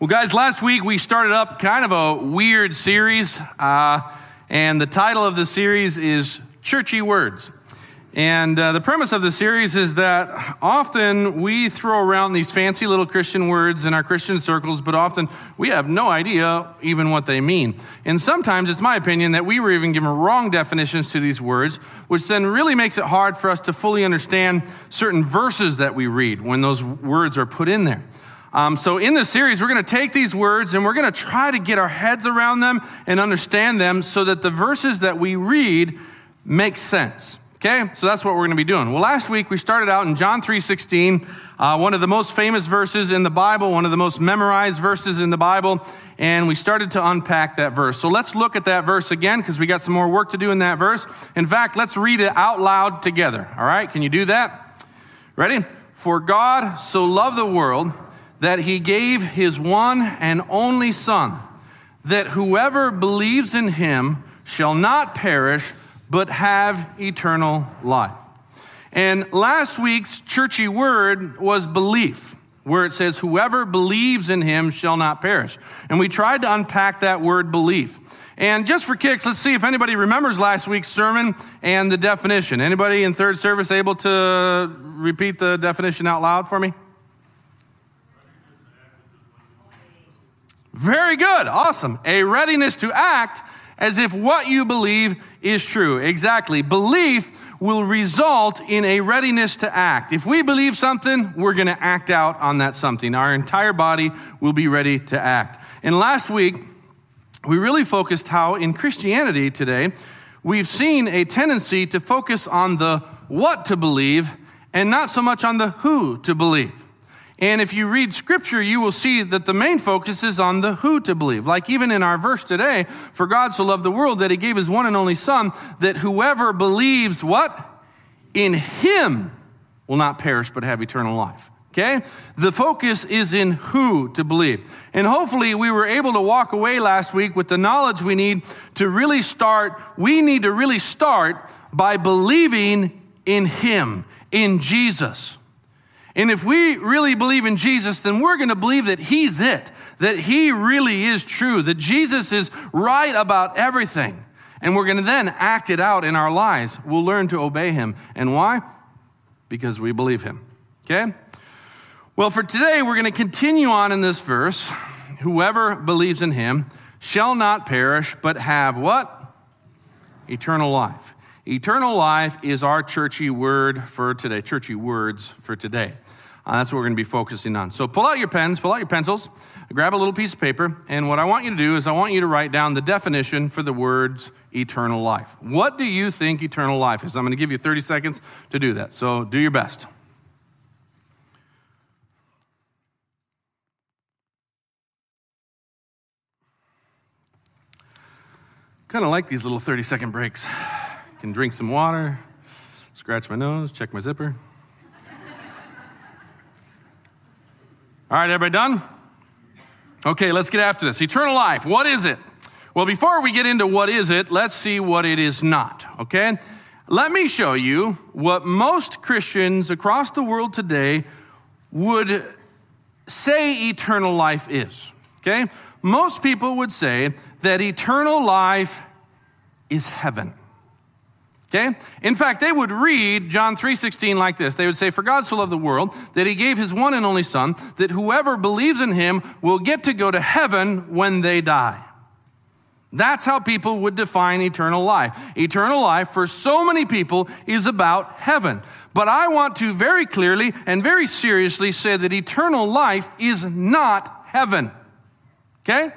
Well, guys, last week we started up kind of a weird series, uh, and the title of the series is Churchy Words. And uh, the premise of the series is that often we throw around these fancy little Christian words in our Christian circles, but often we have no idea even what they mean. And sometimes it's my opinion that we were even given wrong definitions to these words, which then really makes it hard for us to fully understand certain verses that we read when those words are put in there. Um, so, in this series, we're going to take these words and we're going to try to get our heads around them and understand them so that the verses that we read make sense. Okay, so that's what we're going to be doing. Well, last week we started out in John 3:16, uh, one of the most famous verses in the Bible, one of the most memorized verses in the Bible, and we started to unpack that verse. So let's look at that verse again because we got some more work to do in that verse. In fact, let's read it out loud together. All right, can you do that? Ready? For God so loved the world that he gave his one and only Son, that whoever believes in him shall not perish, but have eternal life. And last week's churchy word was belief, where it says, Whoever believes in him shall not perish. And we tried to unpack that word belief. And just for kicks, let's see if anybody remembers last week's sermon and the definition. Anybody in third service able to repeat the definition out loud for me? Very good. Awesome. A readiness to act as if what you believe is true. Exactly. Belief will result in a readiness to act. If we believe something, we're going to act out on that something. Our entire body will be ready to act. And last week, we really focused how in Christianity today, we've seen a tendency to focus on the what to believe and not so much on the who to believe. And if you read scripture, you will see that the main focus is on the who to believe. Like even in our verse today, for God so loved the world that he gave his one and only son, that whoever believes what? In him will not perish but have eternal life. Okay? The focus is in who to believe. And hopefully we were able to walk away last week with the knowledge we need to really start. We need to really start by believing in him, in Jesus. And if we really believe in Jesus, then we're going to believe that He's it, that He really is true, that Jesus is right about everything. And we're going to then act it out in our lives. We'll learn to obey Him. And why? Because we believe Him. Okay? Well, for today, we're going to continue on in this verse. Whoever believes in Him shall not perish, but have what? Eternal life. Eternal life is our churchy word for today, churchy words for today. Uh, that's what we're going to be focusing on. So pull out your pens, pull out your pencils, grab a little piece of paper, and what I want you to do is I want you to write down the definition for the words eternal life. What do you think eternal life is? I'm going to give you 30 seconds to do that. So do your best. Kind of like these little 30 second breaks. Can drink some water, scratch my nose, check my zipper. All right, everybody done? Okay, let's get after this. Eternal life, what is it? Well, before we get into what is it, let's see what it is not, okay? Let me show you what most Christians across the world today would say eternal life is, okay? Most people would say that eternal life is heaven. Okay? In fact, they would read John 3:16 like this. They would say, "For God so loved the world that he gave his one and only son, that whoever believes in him will get to go to heaven when they die." That's how people would define eternal life. Eternal life for so many people is about heaven. But I want to very clearly and very seriously say that eternal life is not heaven. Okay?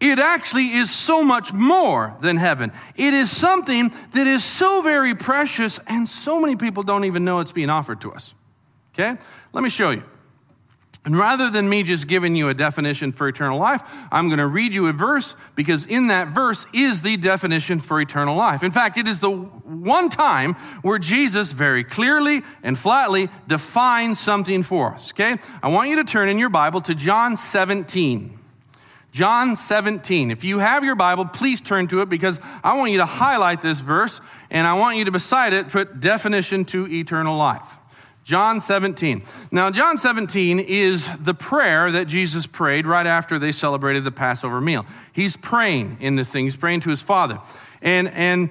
It actually is so much more than heaven. It is something that is so very precious, and so many people don't even know it's being offered to us. Okay? Let me show you. And rather than me just giving you a definition for eternal life, I'm going to read you a verse because in that verse is the definition for eternal life. In fact, it is the one time where Jesus very clearly and flatly defines something for us. Okay? I want you to turn in your Bible to John 17. John 17. If you have your Bible, please turn to it because I want you to highlight this verse and I want you to beside it put definition to eternal life. John 17. Now, John 17 is the prayer that Jesus prayed right after they celebrated the Passover meal. He's praying in this thing, he's praying to his Father. And, and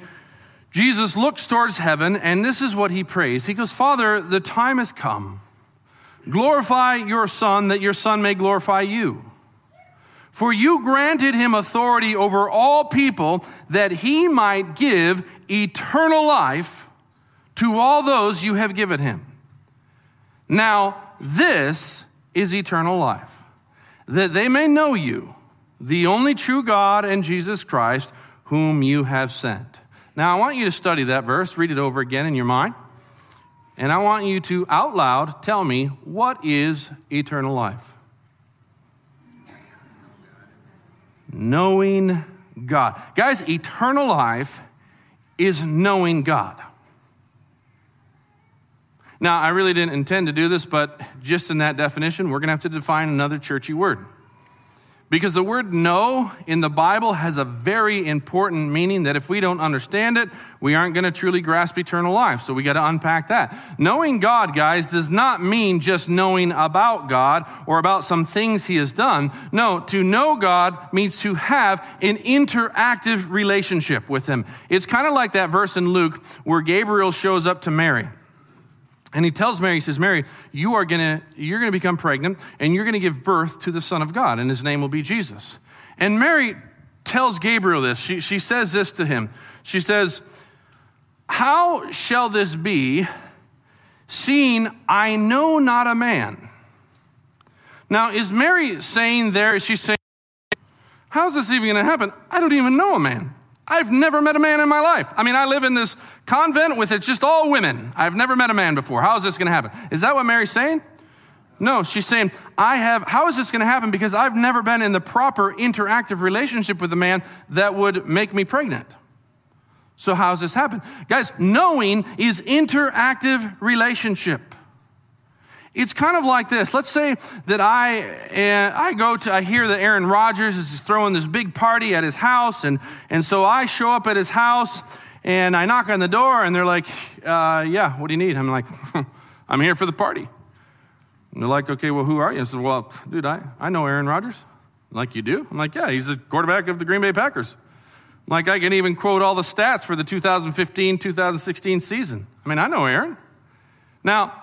Jesus looks towards heaven, and this is what he prays. He goes, Father, the time has come. Glorify your Son, that your Son may glorify you. For you granted him authority over all people, that he might give eternal life to all those you have given him. Now, this is eternal life, that they may know you, the only true God and Jesus Christ, whom you have sent. Now, I want you to study that verse, read it over again in your mind, and I want you to out loud tell me what is eternal life? Knowing God. Guys, eternal life is knowing God. Now, I really didn't intend to do this, but just in that definition, we're going to have to define another churchy word. Because the word know in the Bible has a very important meaning that if we don't understand it, we aren't going to truly grasp eternal life. So we got to unpack that. Knowing God, guys, does not mean just knowing about God or about some things He has done. No, to know God means to have an interactive relationship with Him. It's kind of like that verse in Luke where Gabriel shows up to Mary. And he tells Mary, he says, Mary, you are gonna, you're gonna become pregnant and you're gonna give birth to the Son of God, and his name will be Jesus. And Mary tells Gabriel this. She, she says this to him. She says, How shall this be, seeing I know not a man? Now, is Mary saying there, is she saying, How's this even gonna happen? I don't even know a man. I've never met a man in my life. I mean, I live in this convent with it's just all women. I've never met a man before. How is this going to happen? Is that what Mary's saying? No, she's saying, I have, how is this going to happen? Because I've never been in the proper interactive relationship with a man that would make me pregnant. So, how's this happen? Guys, knowing is interactive relationship. It's kind of like this. Let's say that I, uh, I go to, I hear that Aaron Rodgers is throwing this big party at his house, and, and so I show up at his house and I knock on the door, and they're like, uh, Yeah, what do you need? I'm like, I'm here for the party. And they're like, Okay, well, who are you? I said, Well, dude, I, I know Aaron Rodgers. I'm like, You do? I'm like, Yeah, he's the quarterback of the Green Bay Packers. I'm like, I can even quote all the stats for the 2015 2016 season. I mean, I know Aaron. Now,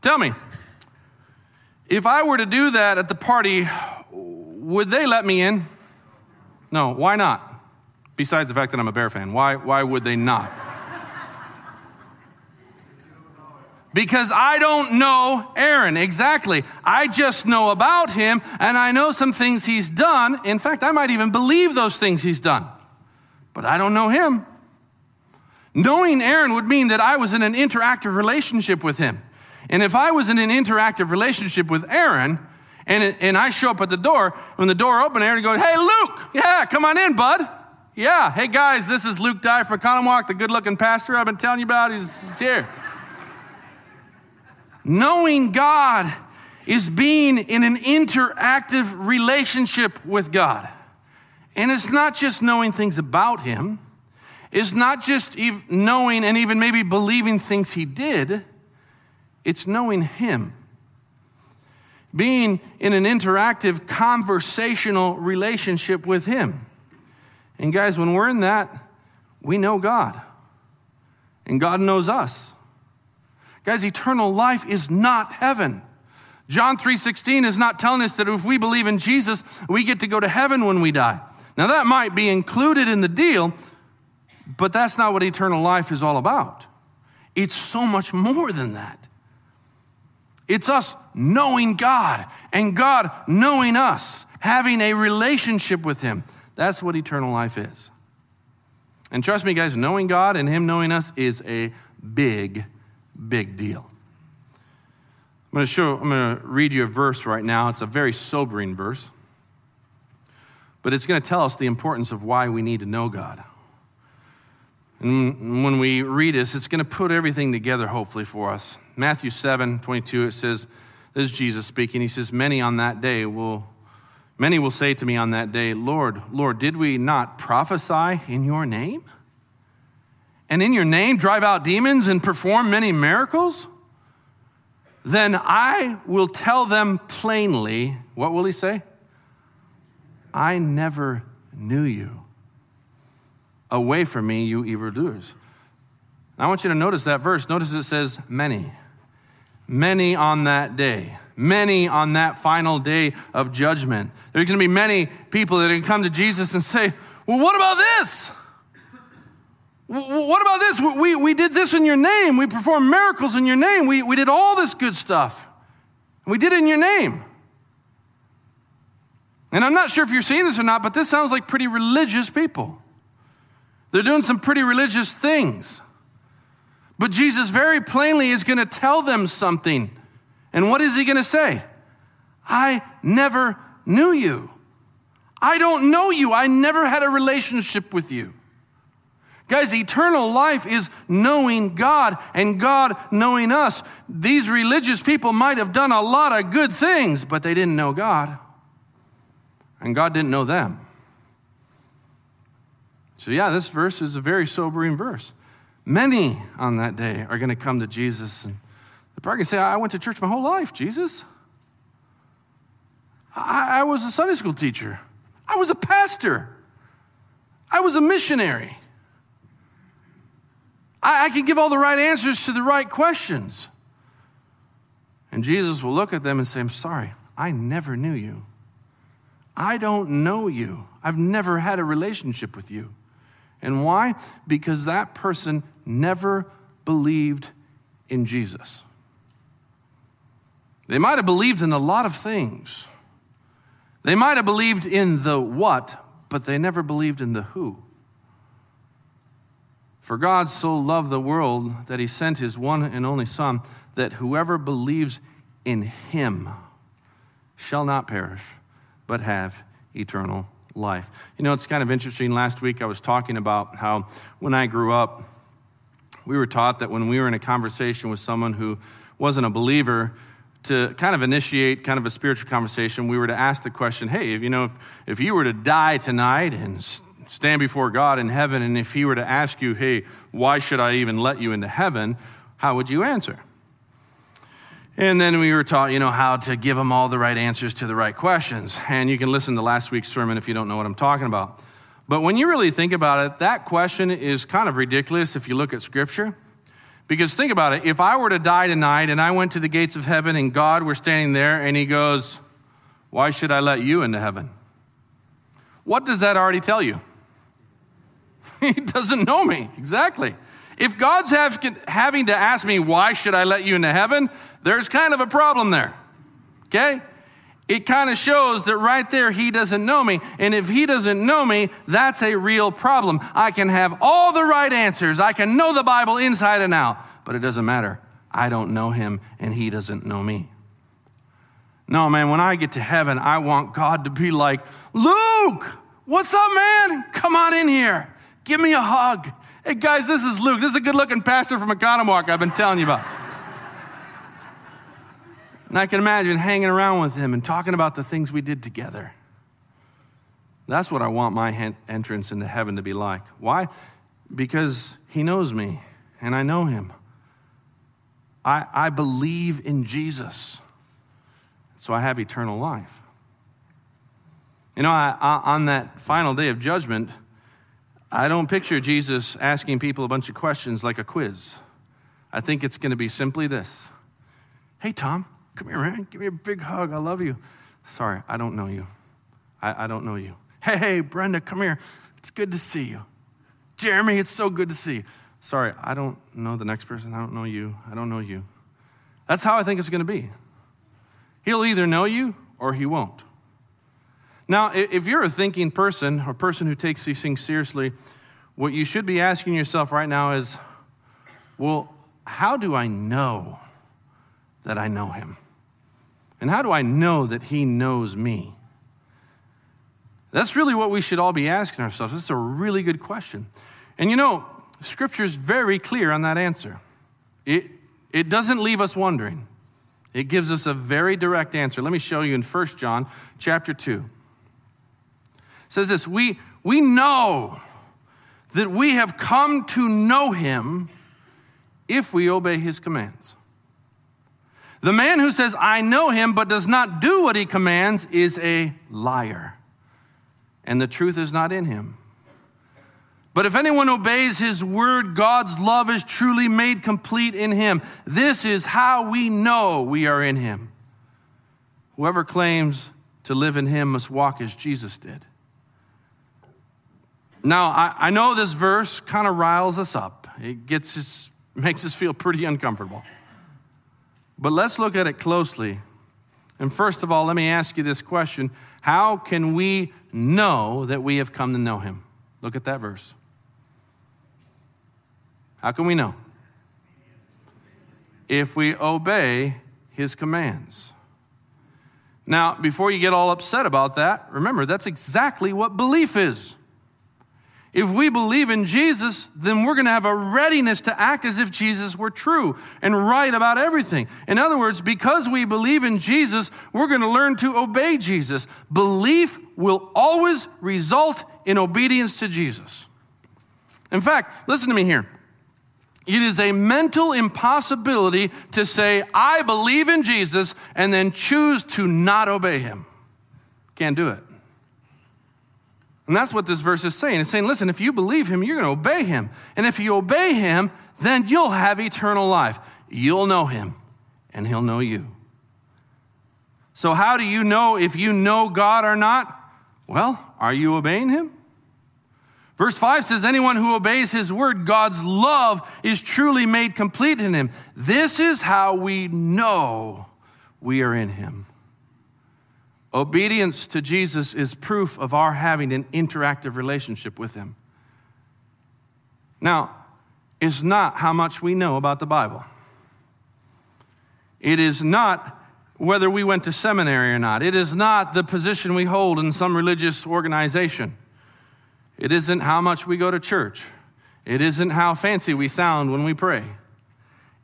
tell me, if I were to do that at the party, would they let me in? No, why not? Besides the fact that I'm a Bear fan, why, why would they not? because I don't know Aaron. Exactly. I just know about him and I know some things he's done. In fact, I might even believe those things he's done, but I don't know him. Knowing Aaron would mean that I was in an interactive relationship with him. And if I was in an interactive relationship with Aaron, and, and I show up at the door, when the door opened, Aaron goes, Hey, Luke, yeah, come on in, bud. Yeah, hey guys, this is Luke Dye for Oconomowoc, the good looking pastor I've been telling you about. He's, he's here. Knowing God is being in an interactive relationship with God. And it's not just knowing things about Him, it's not just knowing and even maybe believing things He did it's knowing Him. Being in an interactive, conversational relationship with Him. And guys, when we're in that, we know God. And God knows us. Guys, eternal life is not heaven. John 3:16 is not telling us that if we believe in Jesus, we get to go to heaven when we die. Now that might be included in the deal, but that's not what eternal life is all about. It's so much more than that. It's us knowing God and God knowing us, having a relationship with Him. That's what eternal life is. And trust me, guys, knowing God and Him knowing us is a big, big deal. I'm going to show, I'm going to read you a verse right now. It's a very sobering verse, but it's going to tell us the importance of why we need to know God. And when we read this, it's going to put everything together, hopefully, for us. Matthew 7 22, it says, This is Jesus speaking. He says, Many on that day will, many will say to me on that day, Lord, Lord, did we not prophesy in your name? And in your name drive out demons and perform many miracles? then I will tell them plainly, what will he say? I never knew you. Away from me, you evildoers. I want you to notice that verse. Notice it says many. Many on that day. Many on that final day of judgment. There's going to be many people that can come to Jesus and say, Well, what about this? What about this? We, we did this in your name. We performed miracles in your name. We, we did all this good stuff. We did it in your name. And I'm not sure if you're seeing this or not, but this sounds like pretty religious people. They're doing some pretty religious things. But Jesus very plainly is going to tell them something. And what is he going to say? I never knew you. I don't know you. I never had a relationship with you. Guys, eternal life is knowing God and God knowing us. These religious people might have done a lot of good things, but they didn't know God. And God didn't know them. So, yeah, this verse is a very sobering verse. Many on that day are going to come to Jesus and they're probably going to say, I went to church my whole life, Jesus. I, I was a Sunday school teacher, I was a pastor, I was a missionary. I, I can give all the right answers to the right questions. And Jesus will look at them and say, I'm sorry, I never knew you. I don't know you. I've never had a relationship with you. And why? Because that person never believed in Jesus. They might have believed in a lot of things. They might have believed in the what, but they never believed in the who. For God so loved the world that he sent his one and only Son, that whoever believes in him shall not perish, but have eternal life. You know, it's kind of interesting. Last week I was talking about how when I grew up, we were taught that when we were in a conversation with someone who wasn't a believer, to kind of initiate kind of a spiritual conversation, we were to ask the question hey, if, you know, if, if you were to die tonight and stand before God in heaven, and if He were to ask you, hey, why should I even let you into heaven? How would you answer? And then we were taught, you know, how to give them all the right answers to the right questions. And you can listen to last week's sermon if you don't know what I'm talking about. But when you really think about it, that question is kind of ridiculous if you look at Scripture. Because think about it if I were to die tonight and I went to the gates of heaven and God were standing there and He goes, Why should I let you into heaven? What does that already tell you? he doesn't know me. Exactly. If God's have, having to ask me, why should I let you into heaven? There's kind of a problem there. Okay? It kind of shows that right there, he doesn't know me. And if he doesn't know me, that's a real problem. I can have all the right answers. I can know the Bible inside and out, but it doesn't matter. I don't know him and he doesn't know me. No, man, when I get to heaven, I want God to be like, Luke, what's up, man? Come on in here. Give me a hug. Hey, guys, this is Luke. This is a good looking pastor from Oconomowoc I've been telling you about. And I can imagine hanging around with him and talking about the things we did together. That's what I want my entrance into heaven to be like. Why? Because he knows me and I know him. I, I believe in Jesus. So I have eternal life. You know, I, I, on that final day of judgment, I don't picture Jesus asking people a bunch of questions like a quiz. I think it's going to be simply this Hey, Tom, come here, man. Give me a big hug. I love you. Sorry, I don't know you. I, I don't know you. Hey, hey, Brenda, come here. It's good to see you. Jeremy, it's so good to see you. Sorry, I don't know the next person. I don't know you. I don't know you. That's how I think it's going to be. He'll either know you or he won't. Now, if you're a thinking person, a person who takes these things seriously, what you should be asking yourself right now is, well, how do I know that I know him? And how do I know that he knows me? That's really what we should all be asking ourselves. It's a really good question. And you know, Scripture is very clear on that answer. It, it doesn't leave us wondering. It gives us a very direct answer. Let me show you in 1 John chapter 2 says this we, we know that we have come to know him if we obey his commands. The man who says, I know him, but does not do what he commands is a liar, and the truth is not in him. But if anyone obeys his word, God's love is truly made complete in him. This is how we know we are in him. Whoever claims to live in him must walk as Jesus did. Now, I, I know this verse kind of riles us up. It gets us, makes us feel pretty uncomfortable. But let's look at it closely. And first of all, let me ask you this question How can we know that we have come to know him? Look at that verse. How can we know? If we obey his commands. Now, before you get all upset about that, remember that's exactly what belief is. If we believe in Jesus, then we're going to have a readiness to act as if Jesus were true and right about everything. In other words, because we believe in Jesus, we're going to learn to obey Jesus. Belief will always result in obedience to Jesus. In fact, listen to me here. It is a mental impossibility to say, I believe in Jesus, and then choose to not obey him. Can't do it. And that's what this verse is saying. It's saying, listen, if you believe him, you're going to obey him. And if you obey him, then you'll have eternal life. You'll know him, and he'll know you. So, how do you know if you know God or not? Well, are you obeying him? Verse 5 says, Anyone who obeys his word, God's love is truly made complete in him. This is how we know we are in him. Obedience to Jesus is proof of our having an interactive relationship with him. Now, it's not how much we know about the Bible. It is not whether we went to seminary or not. It is not the position we hold in some religious organization. It isn't how much we go to church. It isn't how fancy we sound when we pray.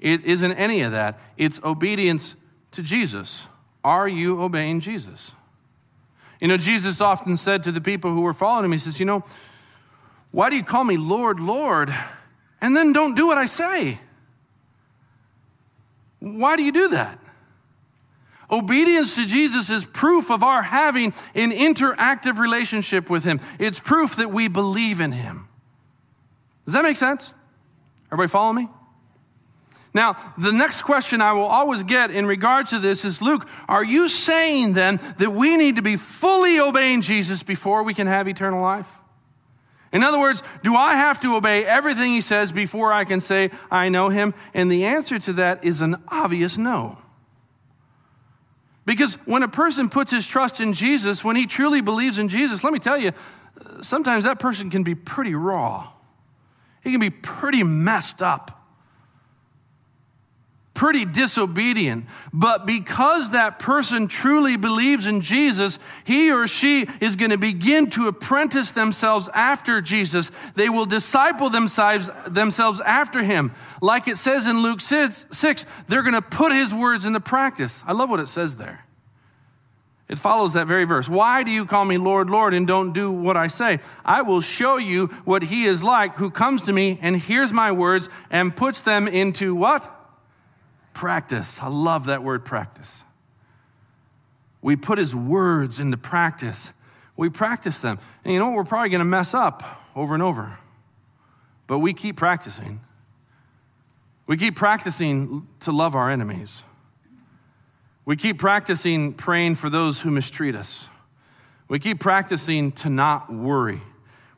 It isn't any of that. It's obedience to Jesus. Are you obeying Jesus? You know, Jesus often said to the people who were following him, He says, You know, why do you call me Lord, Lord, and then don't do what I say? Why do you do that? Obedience to Jesus is proof of our having an interactive relationship with Him. It's proof that we believe in Him. Does that make sense? Everybody follow me? Now, the next question I will always get in regards to this is Luke, are you saying then that we need to be fully obeying Jesus before we can have eternal life? In other words, do I have to obey everything he says before I can say I know him? And the answer to that is an obvious no. Because when a person puts his trust in Jesus, when he truly believes in Jesus, let me tell you, sometimes that person can be pretty raw. He can be pretty messed up, pretty disobedient. But because that person truly believes in Jesus, he or she is going to begin to apprentice themselves after Jesus. They will disciple themselves, themselves after him. Like it says in Luke 6, 6 they're going to put his words into practice. I love what it says there. It follows that very verse. Why do you call me Lord, Lord, and don't do what I say? I will show you what he is like who comes to me and hears my words and puts them into what? Practice. I love that word practice. We put his words into practice. We practice them. And you know what? We're probably going to mess up over and over. But we keep practicing. We keep practicing to love our enemies. We keep practicing praying for those who mistreat us. We keep practicing to not worry.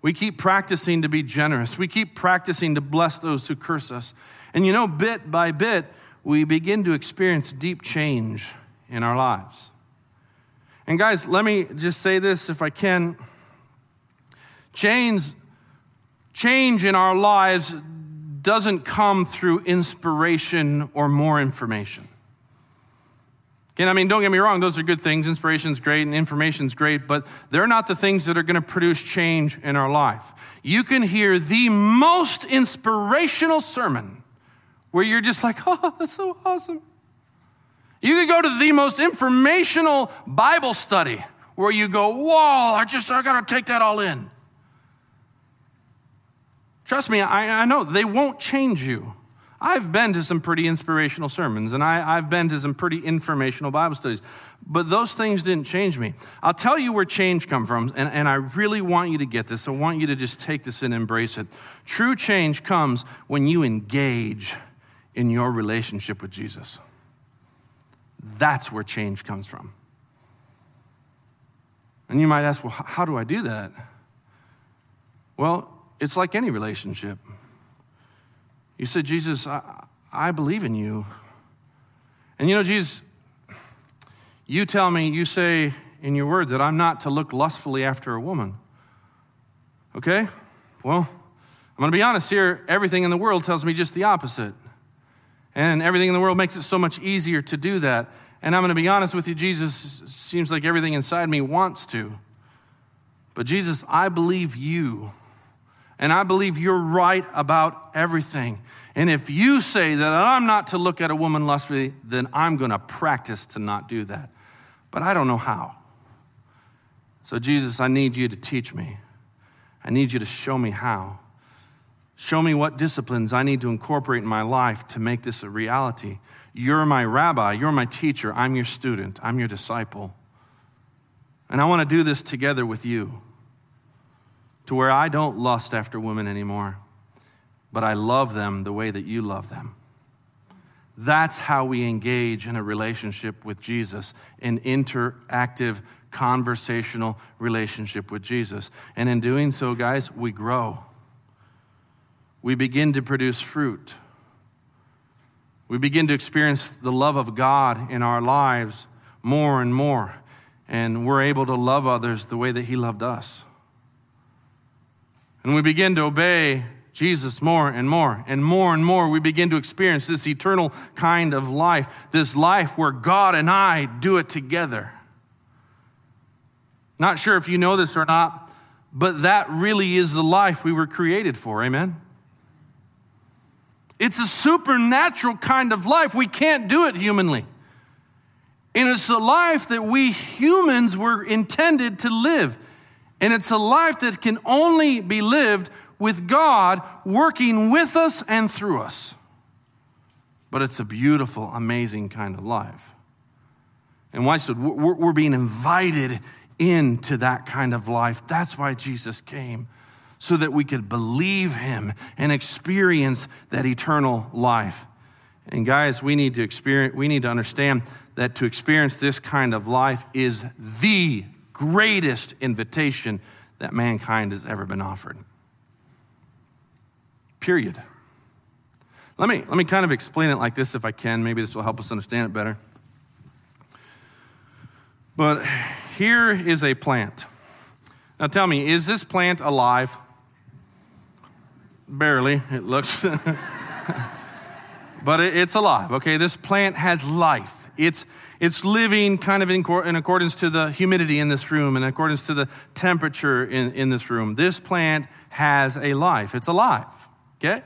We keep practicing to be generous. We keep practicing to bless those who curse us. And you know, bit by bit, we begin to experience deep change in our lives. And guys, let me just say this if I can. Change, change in our lives doesn't come through inspiration or more information. Again, I mean, don't get me wrong, those are good things. Inspiration's great and information's great, but they're not the things that are going to produce change in our life. You can hear the most inspirational sermon where you're just like, oh, that's so awesome. You could go to the most informational Bible study where you go, whoa, I just, I got to take that all in. Trust me, I, I know they won't change you. I've been to some pretty inspirational sermons and I, have been to some pretty informational Bible studies, but those things didn't change me. I'll tell you where change comes from, and, and I really want you to get this. I want you to just take this and embrace it. True change comes when you engage in your relationship with Jesus. That's where change comes from. And you might ask, well, how do I do that? Well, it's like any relationship. You said, Jesus, I, I believe in you. And you know, Jesus, you tell me, you say in your word that I'm not to look lustfully after a woman. Okay? Well, I'm going to be honest here. Everything in the world tells me just the opposite. And everything in the world makes it so much easier to do that. And I'm going to be honest with you, Jesus seems like everything inside me wants to. But Jesus, I believe you. And I believe you're right about everything. And if you say that I'm not to look at a woman lustfully, then I'm going to practice to not do that. But I don't know how. So, Jesus, I need you to teach me. I need you to show me how. Show me what disciplines I need to incorporate in my life to make this a reality. You're my rabbi, you're my teacher, I'm your student, I'm your disciple. And I want to do this together with you to where I don't lust after women anymore, but I love them the way that you love them. That's how we engage in a relationship with Jesus, an interactive, conversational relationship with Jesus. And in doing so, guys, we grow we begin to produce fruit. We begin to experience the love of God in our lives more and more, and we're able to love others the way that He loved us. And we begin to obey Jesus more and more and more and more. We begin to experience this eternal kind of life, this life where God and I do it together. Not sure if you know this or not, but that really is the life we were created for. Amen? It's a supernatural kind of life. We can't do it humanly. And it's a life that we humans were intended to live. And it's a life that can only be lived with God working with us and through us. But it's a beautiful, amazing kind of life. And why? So we're being invited into that kind of life. That's why Jesus came so that we could believe him and experience that eternal life. And guys, we need to experience we need to understand that to experience this kind of life is the greatest invitation that mankind has ever been offered. Period. Let me, let me kind of explain it like this if I can. Maybe this will help us understand it better. But here is a plant. Now tell me, is this plant alive? Barely, it looks. but it, it's alive, okay? This plant has life. It's, it's living kind of in, in, accordance to the humidity in this room, and in accordance to the temperature in, in this room. This plant has a life. It's alive, okay?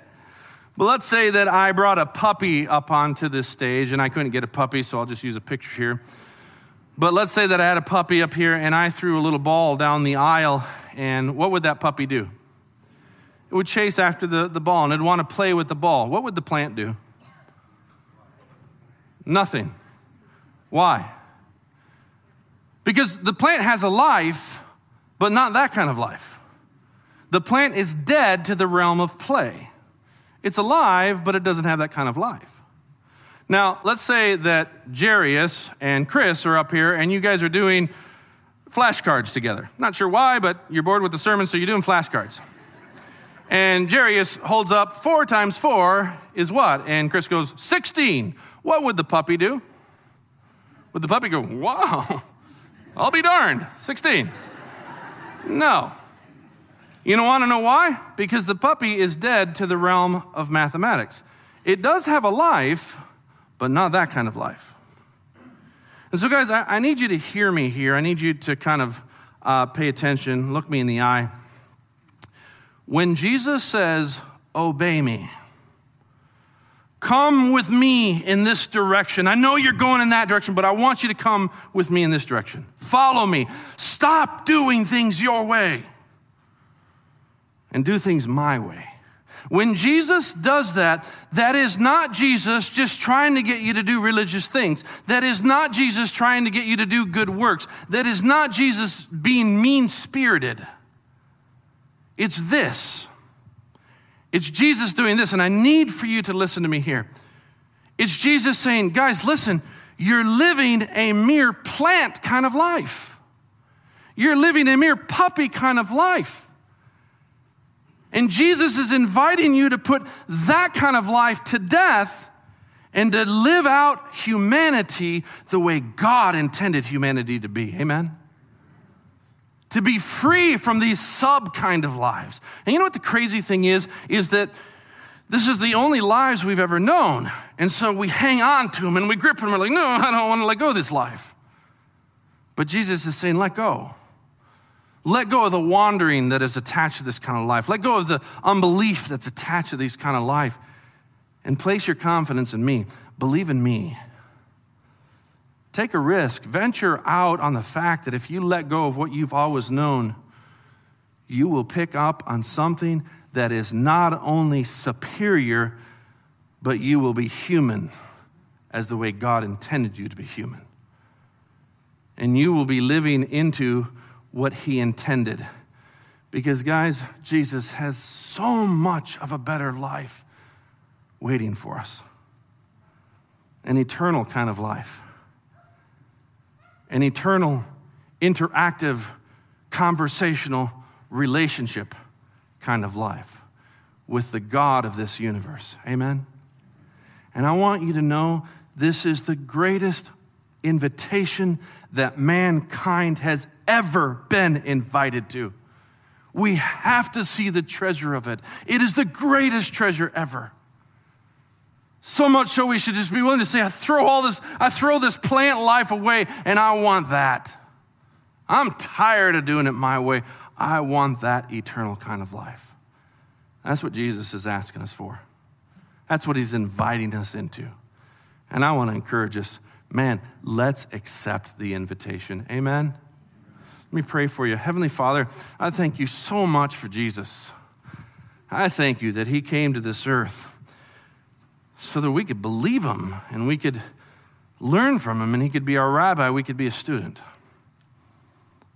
But let's say that I brought a puppy up onto this stage, and I couldn't get a puppy, so I'll just use a picture here. But let's say that I had a puppy up here, and I threw a little ball down the aisle, and what would that puppy do? It would chase after the, the ball and it'd want to play with the ball. What would the plant do? Nothing. Why? Because the plant has a life, but not that kind of life. The plant is dead to the realm of play. It's alive, but it doesn't have that kind of life. Now, let's say that Jarius and Chris are up here and you guys are doing flashcards together. Not sure why, but you're bored with the sermon, so you're doing flashcards. And Jarius holds up four times four is what? And Chris goes, 16. What would the puppy do? Would the puppy go, wow, I'll be darned, 16? No. You don't want to know why? Because the puppy is dead to the realm of mathematics. It does have a life, but not that kind of life. And so, guys, I, I need you to hear me here. I need you to kind of uh, pay attention, look me in the eye. When Jesus says, Obey me, come with me in this direction. I know you're going in that direction, but I want you to come with me in this direction. Follow me. Stop doing things your way and do things my way. When Jesus does that, that is not Jesus just trying to get you to do religious things. That is not Jesus trying to get you to do good works. That is not Jesus being mean spirited. It's this. It's Jesus doing this, and I need for you to listen to me here. It's Jesus saying, guys, listen, you're living a mere plant kind of life. You're living a mere puppy kind of life. And Jesus is inviting you to put that kind of life to death and to live out humanity the way God intended humanity to be. Amen? To be free from these sub kind of lives. And you know what the crazy thing is? Is that this is the only lives we've ever known. And so we hang on to them and we grip them. We're like, no, I don't want to let go of this life. But Jesus is saying, let go. Let go of the wandering that is attached to this kind of life. Let go of the unbelief that's attached to this kind of life. And place your confidence in me. Believe in me. Take a risk. Venture out on the fact that if you let go of what you've always known, you will pick up on something that is not only superior, but you will be human as the way God intended you to be human. And you will be living into what he intended. Because, guys, Jesus has so much of a better life waiting for us an eternal kind of life, an eternal, interactive, conversational relationship kind of life with the God of this universe. Amen? And I want you to know this is the greatest invitation that mankind has ever been invited to. We have to see the treasure of it. It is the greatest treasure ever. So much so we should just be willing to say, I throw all this, I throw this plant life away and I want that. I'm tired of doing it my way. I want that eternal kind of life. That's what Jesus is asking us for. That's what he's inviting us into. And I want to encourage us man, let's accept the invitation. Amen. Let me pray for you. Heavenly Father, I thank you so much for Jesus. I thank you that he came to this earth so that we could believe him and we could learn from him and he could be our rabbi, we could be a student,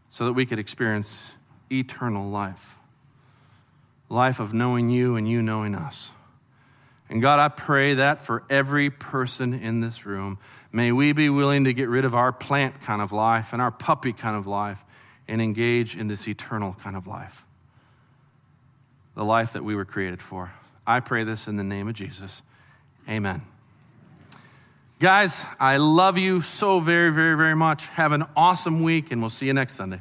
so that we could experience eternal life life of knowing you and you knowing us. And God, I pray that for every person in this room. May we be willing to get rid of our plant kind of life and our puppy kind of life and engage in this eternal kind of life. The life that we were created for. I pray this in the name of Jesus. Amen. Guys, I love you so very, very, very much. Have an awesome week, and we'll see you next Sunday.